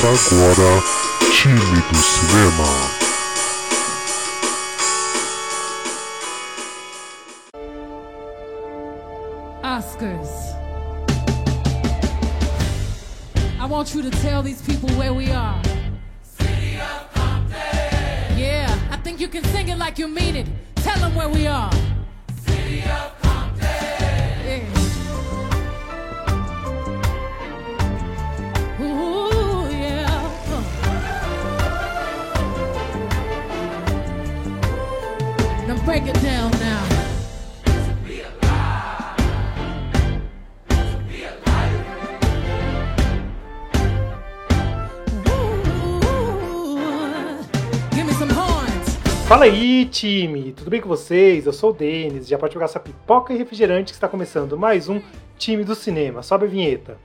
Começa agora Time do Cinema. Oscars. I want you to tell these people where we are. City of Compton. Yeah, I think you can sing it like you mean it. Tell them where we are. City of break it down now. Fala aí, time! Tudo bem com vocês? Eu sou o Denis. Já pode pegar essa pipoca e refrigerante que está começando mais um Time do Cinema. Sobe a vinheta.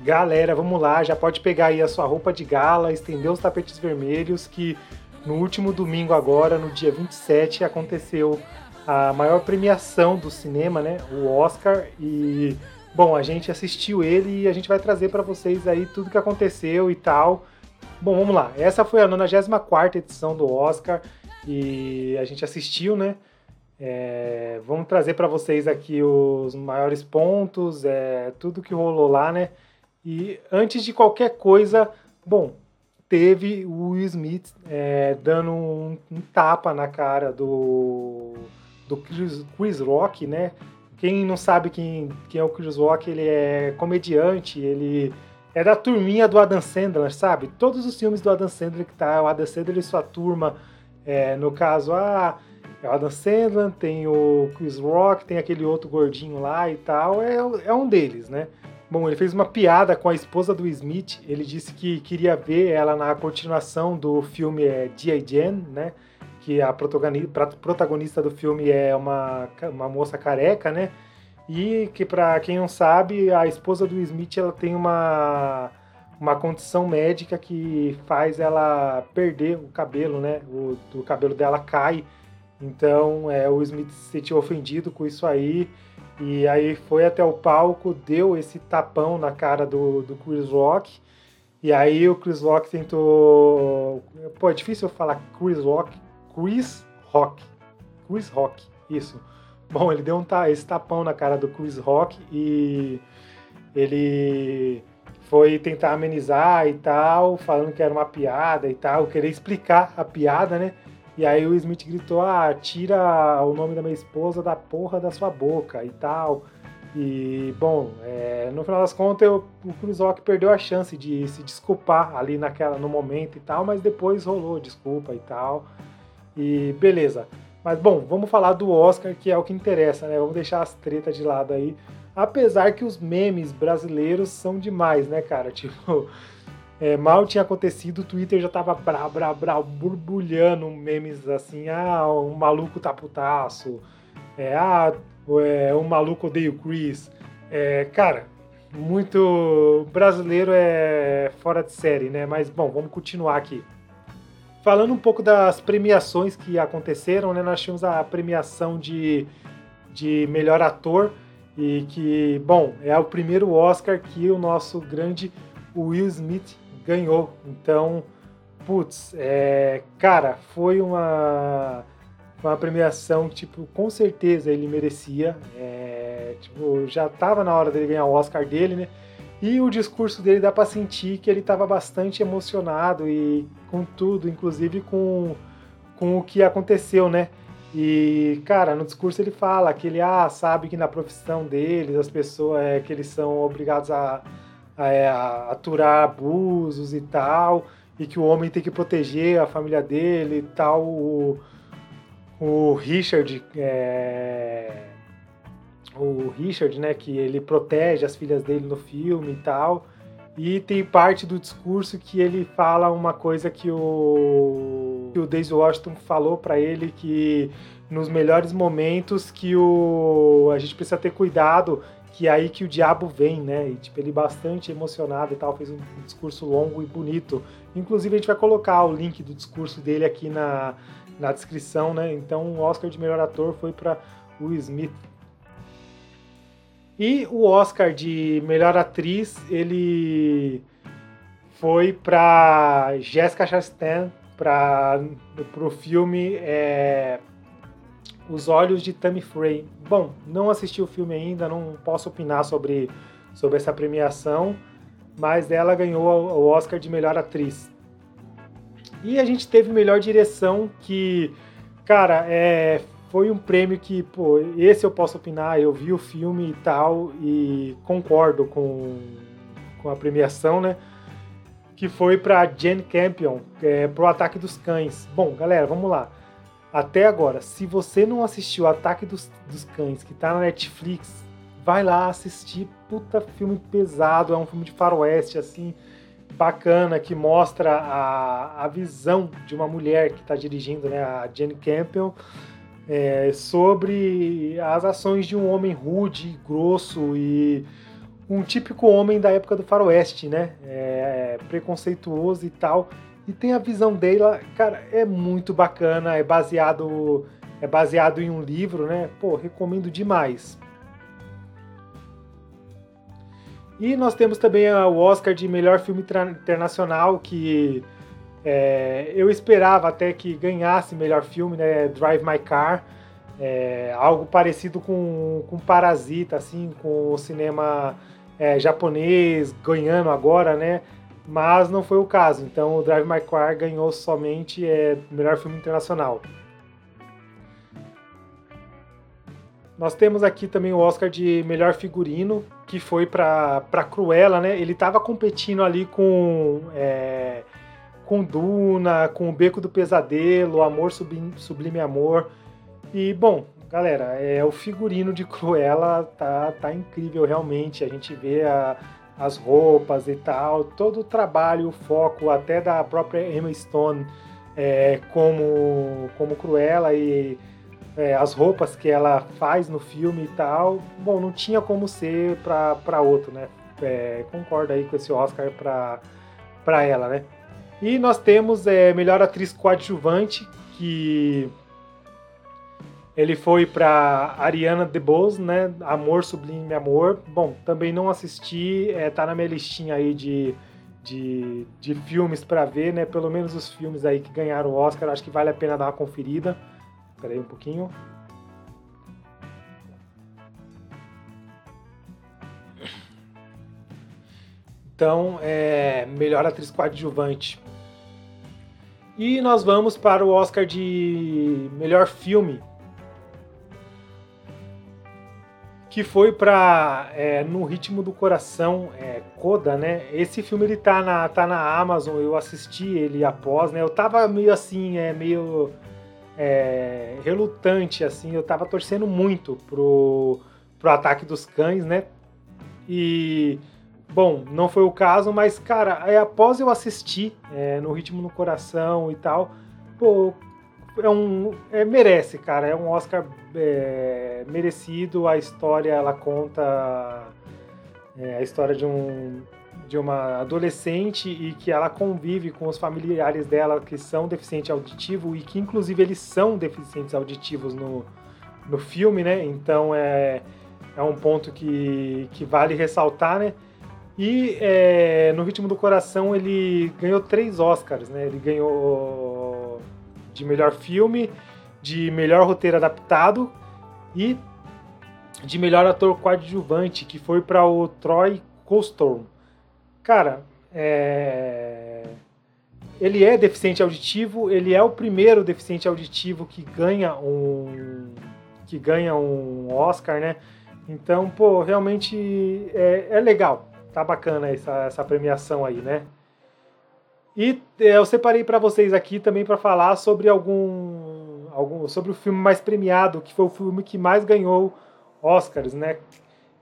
Galera, vamos lá. Já pode pegar aí a sua roupa de gala, estender os tapetes vermelhos que no último domingo agora, no dia 27, aconteceu a maior premiação do cinema, né? O Oscar e bom, a gente assistiu ele e a gente vai trazer para vocês aí tudo que aconteceu e tal. Bom, vamos lá. Essa foi a 94 edição do Oscar e a gente assistiu, né? É, vamos trazer para vocês aqui os maiores pontos, é, tudo que rolou lá, né? E antes de qualquer coisa, bom, teve o Will Smith é, dando um, um tapa na cara do, do Chris, Chris Rock, né? Quem não sabe quem, quem é o Chris Rock, ele é comediante, ele é da turminha do Adam Sandler, sabe? Todos os filmes do Adam Sandler que tá, o Adam Sandler e sua turma, é, no caso, ah, é o Adam Sandler, tem o Chris Rock, tem aquele outro gordinho lá e tal, é, é um deles, né? Bom, ele fez uma piada com a esposa do Smith, ele disse que queria ver ela na continuação do filme é, G.I. Jane, né? Que a protagonista do filme é uma, uma moça careca, né? E que, para quem não sabe, a esposa do Smith ela tem uma, uma condição médica que faz ela perder o cabelo, né? O, o cabelo dela cai. Então, é, o Smith se sentiu ofendido com isso aí. E aí foi até o palco, deu esse tapão na cara do, do Chris Rock. E aí o Chris Rock tentou. Pô, é difícil eu falar Chris Rock. Chris Rock. Chris Rock, isso. Bom, ele deu um ta- esse tapão na cara do Chris Rock e ele foi tentar amenizar e tal, falando que era uma piada e tal, querer explicar a piada, né? E aí o Smith gritou: Ah, tira o nome da minha esposa da porra da sua boca e tal. E, bom, é, no final das contas, eu- o Rock perdeu a chance de se desculpar ali naquela, no momento e tal, mas depois rolou desculpa e tal. E beleza. Mas, bom, vamos falar do Oscar, que é o que interessa, né? Vamos deixar as tretas de lado aí. Apesar que os memes brasileiros são demais, né, cara? Tipo, é, mal tinha acontecido, o Twitter já tava brau, brau, brau, borbulhando memes assim, ah, um maluco tá putaço, é, ah, é, um maluco odeia o Chris. É, cara, muito brasileiro é fora de série, né? Mas, bom, vamos continuar aqui. Falando um pouco das premiações que aconteceram, né? Nós tivemos a premiação de, de melhor ator e que, bom, é o primeiro Oscar que o nosso grande Will Smith ganhou. Então, putz, é, cara, foi uma, uma premiação que, tipo, com certeza ele merecia. É, tipo, já tava na hora dele ganhar o Oscar dele, né? E o discurso dele dá pra sentir que ele tava bastante emocionado e com tudo, inclusive com, com o que aconteceu, né? E, cara, no discurso ele fala que ele ah, sabe que na profissão deles as pessoas é, que eles são obrigados a, é, aturar abusos e tal, e que o homem tem que proteger a família dele e tal. O, o Richard, é, o Richard, né, que ele protege as filhas dele no filme e tal. E tem parte do discurso que ele fala uma coisa que o, que o Daisy Washington falou para ele que nos melhores momentos que o a gente precisa ter cuidado que é aí que o diabo vem, né? E tipo ele bastante emocionado e tal, fez um discurso longo e bonito. Inclusive a gente vai colocar o link do discurso dele aqui na, na descrição, né? Então o Oscar de melhor ator foi para Will Smith. E o Oscar de melhor atriz, ele foi para Jessica Chastain para o filme é, Os Olhos de Tammy Frey. Bom, não assisti o filme ainda, não posso opinar sobre, sobre essa premiação, mas ela ganhou o Oscar de melhor atriz. E a gente teve melhor direção que, cara, é, foi um prêmio que, pô, esse eu posso opinar, eu vi o filme e tal, e concordo com, com a premiação, né? que foi para Jane Campion, é, pro Ataque dos Cães. Bom, galera, vamos lá. Até agora, se você não assistiu Ataque dos, dos Cães, que tá na Netflix, vai lá assistir. Puta filme pesado, é um filme de faroeste, assim, bacana, que mostra a, a visão de uma mulher que está dirigindo, né, a Jane Campion, é, sobre as ações de um homem rude, grosso e um típico homem da época do faroeste, né? É, preconceituoso e tal. E tem a visão dele, cara, é muito bacana, é baseado é baseado em um livro, né? Pô, recomendo demais. E nós temos também o Oscar de melhor filme internacional, que é, eu esperava até que ganhasse melhor filme, né? Drive My Car. É, algo parecido com, com Parasita, assim, com o cinema é, japonês ganhando agora, né? Mas não foi o caso. Então o Drive My Car ganhou somente é, melhor filme internacional. Nós temos aqui também o Oscar de melhor figurino, que foi para Cruella, né? Ele estava competindo ali com é, com Duna, com o Beco do Pesadelo, Amor Sublime, Sublime Amor. E bom, galera, é o figurino de Cruella tá, tá incrível realmente. A gente vê a, as roupas e tal, todo o trabalho, o foco até da própria Emma Stone é, como, como Cruella e é, as roupas que ela faz no filme e tal. Bom, não tinha como ser para outro, né? É, concordo aí com esse Oscar para ela, né? E nós temos é, melhor atriz coadjuvante, que ele foi para Ariana DeBose, né? Amor Sublime Amor. Bom, também não assisti, é, tá na minha listinha aí de, de, de filmes para ver, né? Pelo menos os filmes aí que ganharam o Oscar, acho que vale a pena dar uma conferida. Espera aí um pouquinho. Então, é melhor atriz coadjuvante. E nós vamos para o Oscar de melhor filme. Que foi para é, No Ritmo do Coração, é, Coda, né? Esse filme ele tá na, tá na Amazon, eu assisti ele após, né? Eu tava meio assim, é, meio é, relutante, assim, eu tava torcendo muito pro, pro Ataque dos Cães, né? E, bom, não foi o caso, mas, cara, aí, após eu assistir é, No Ritmo do Coração e tal, pô, é um, é, merece, cara. É um Oscar é, merecido. A história ela conta é, a história de um de uma adolescente e que ela convive com os familiares dela que são deficientes auditivos e que inclusive eles são deficientes auditivos no, no filme, né? Então é, é um ponto que, que vale ressaltar, né? E é, no Ritmo do Coração ele ganhou três Oscars, né? Ele ganhou de melhor filme, de melhor roteiro adaptado e de melhor ator coadjuvante, que foi para o Troy Colstorm. Cara, é... ele é deficiente auditivo, ele é o primeiro deficiente auditivo que ganha um que ganha um Oscar, né? Então, pô, realmente é, é legal, tá bacana essa, essa premiação aí, né? E é, eu separei para vocês aqui também para falar sobre algum, algum sobre o filme mais premiado, que foi o filme que mais ganhou Oscars, né?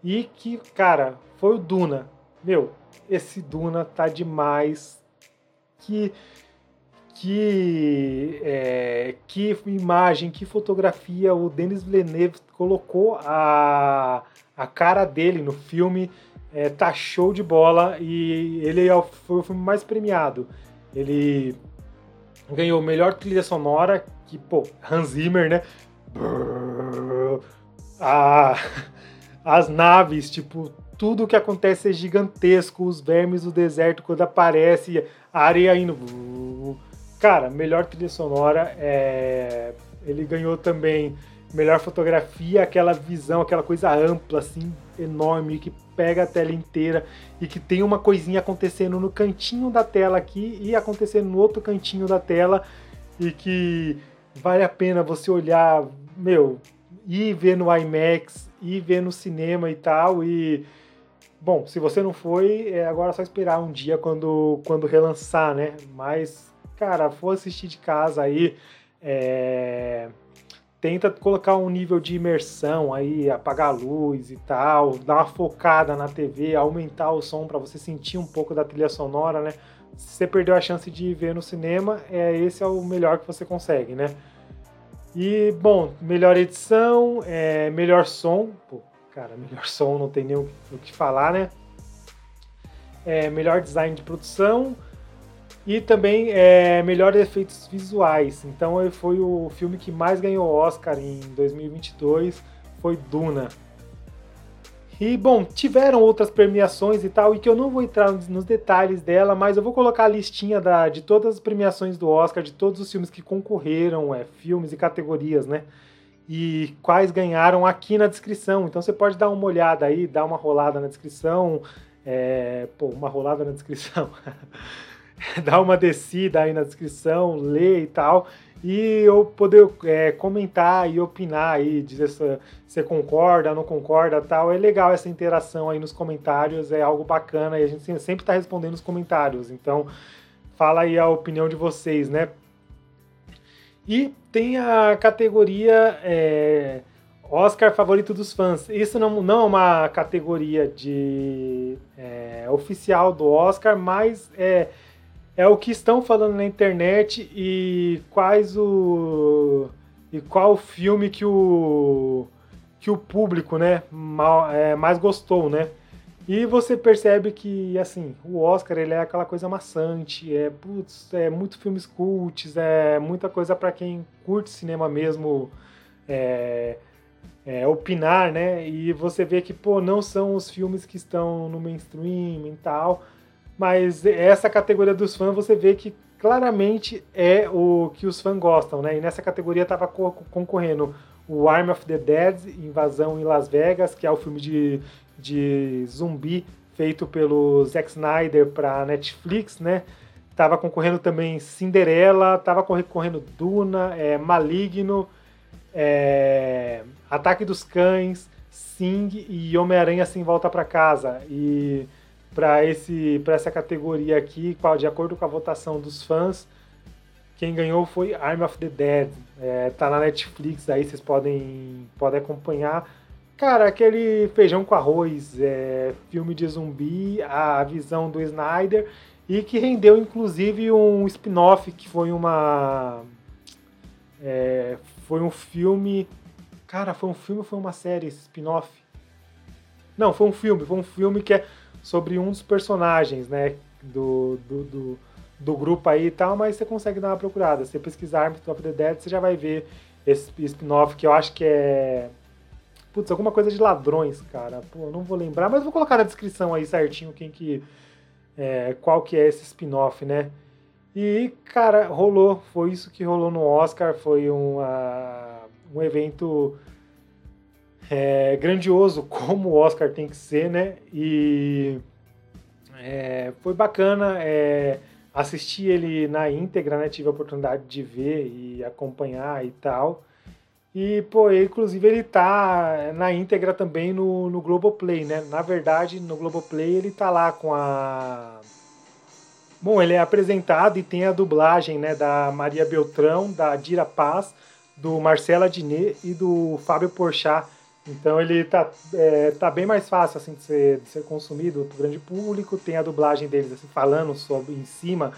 E que, cara, foi o Duna. Meu, esse Duna tá demais. Que que é, que imagem, que fotografia o Denis Villeneuve colocou a, a cara dele no filme é, tá show de bola e ele é foi o filme mais premiado. Ele ganhou melhor trilha sonora, que, pô, Hans Zimmer, né? A, as naves, tipo, tudo que acontece é gigantesco, os vermes do deserto quando aparece, a areia indo. Cara, melhor trilha sonora. É... Ele ganhou também melhor fotografia, aquela visão, aquela coisa ampla, assim, enorme, que pega a tela inteira e que tem uma coisinha acontecendo no cantinho da tela aqui e acontecendo no outro cantinho da tela e que vale a pena você olhar, meu, ir ver no IMAX, ir ver no cinema e tal e bom, se você não foi, é agora só esperar um dia quando quando relançar, né? Mas cara, for assistir de casa aí, é tenta colocar um nível de imersão aí, apagar a luz e tal, dar uma focada na TV, aumentar o som para você sentir um pouco da trilha sonora, né? Se você perdeu a chance de ver no cinema, é esse é o melhor que você consegue, né? E bom, melhor edição, é, melhor som, pô, cara, melhor som não tem nem o, o que falar, né? É, melhor design de produção, e também é, melhores efeitos visuais. Então foi o filme que mais ganhou Oscar em 2022, foi Duna. E bom, tiveram outras premiações e tal, e que eu não vou entrar nos detalhes dela, mas eu vou colocar a listinha da, de todas as premiações do Oscar, de todos os filmes que concorreram, é, filmes e categorias, né? E quais ganharam aqui na descrição. Então você pode dar uma olhada aí, dar uma rolada na descrição. É, pô, uma rolada na descrição. dar uma descida aí na descrição, ler e tal, e eu poder é, comentar e opinar aí, dizer se você concorda, não concorda tal. É legal essa interação aí nos comentários, é algo bacana e a gente sempre está respondendo os comentários. Então, fala aí a opinião de vocês, né? E tem a categoria é, Oscar favorito dos fãs. Isso não, não é uma categoria de é, oficial do Oscar, mas é é o que estão falando na internet e quais o e qual filme que o que o público, né, mal, é, mais gostou, né? E você percebe que assim, o Oscar ele é aquela coisa maçante, é putz, é muito filmes cults, é muita coisa para quem curte cinema mesmo, é, é, opinar, né? E você vê que pô, não são os filmes que estão no mainstream e tal mas essa categoria dos fãs você vê que claramente é o que os fãs gostam, né? E nessa categoria estava concorrendo o Arm of the Dead, Invasão em Las Vegas, que é o filme de, de zumbi feito pelo Zack Snyder para Netflix, né? Tava concorrendo também Cinderela, tava concorrendo Duna, é, Maligno, é, Ataque dos Cães, Sing e Homem-Aranha Sem Volta para Casa. E para esse para essa categoria aqui, de acordo com a votação dos fãs, quem ganhou foi Arm of the Dead. É, tá na Netflix, aí vocês podem, podem acompanhar. Cara, aquele feijão com arroz, é, filme de zumbi, a visão do Snyder, e que rendeu inclusive um spin-off que foi uma. É, foi um filme. Cara, foi um filme foi uma série esse spin-off? Não, foi um filme, foi um filme que é sobre um dos personagens, né, do, do, do, do grupo aí e tal, mas você consegue dar uma procurada. Se você pesquisar Army of the Dead, você já vai ver esse spin-off que eu acho que é. Putz, alguma coisa de ladrões, cara. Pô, não vou lembrar, mas vou colocar na descrição aí certinho quem que. É, qual que é esse spin-off, né? E, cara, rolou. Foi isso que rolou no Oscar. Foi uma, um evento é, grandioso como o Oscar tem que ser, né? E é, foi bacana é, assistir ele na íntegra, né? Tive a oportunidade de ver e acompanhar e tal. E, pô, inclusive ele tá na íntegra também no, no Globoplay, né? Na verdade, no Globoplay ele tá lá com a. Bom, ele é apresentado e tem a dublagem, né? Da Maria Beltrão, da Dira Paz, do Marcela Diné e do Fábio Porchat então ele tá, é, tá bem mais fácil assim de ser, de ser consumido pro grande público. Tem a dublagem deles assim, falando sobre em cima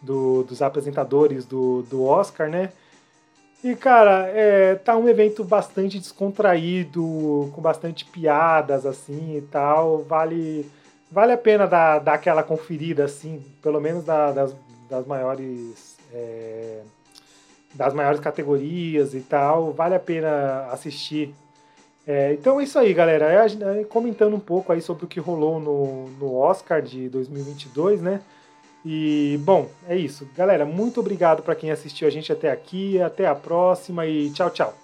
do, dos apresentadores do, do Oscar, né? E cara, é, tá um evento bastante descontraído, com bastante piadas assim e tal. Vale, vale a pena dar, dar aquela conferida assim, pelo menos da, das, das maiores é, das maiores categorias e tal. Vale a pena assistir É, então é isso aí, galera. É, é, comentando um pouco aí sobre o que rolou no, no Oscar de 2022, né? E, bom, é isso. Galera, muito obrigado para quem assistiu a gente até aqui. Até a próxima e tchau, tchau.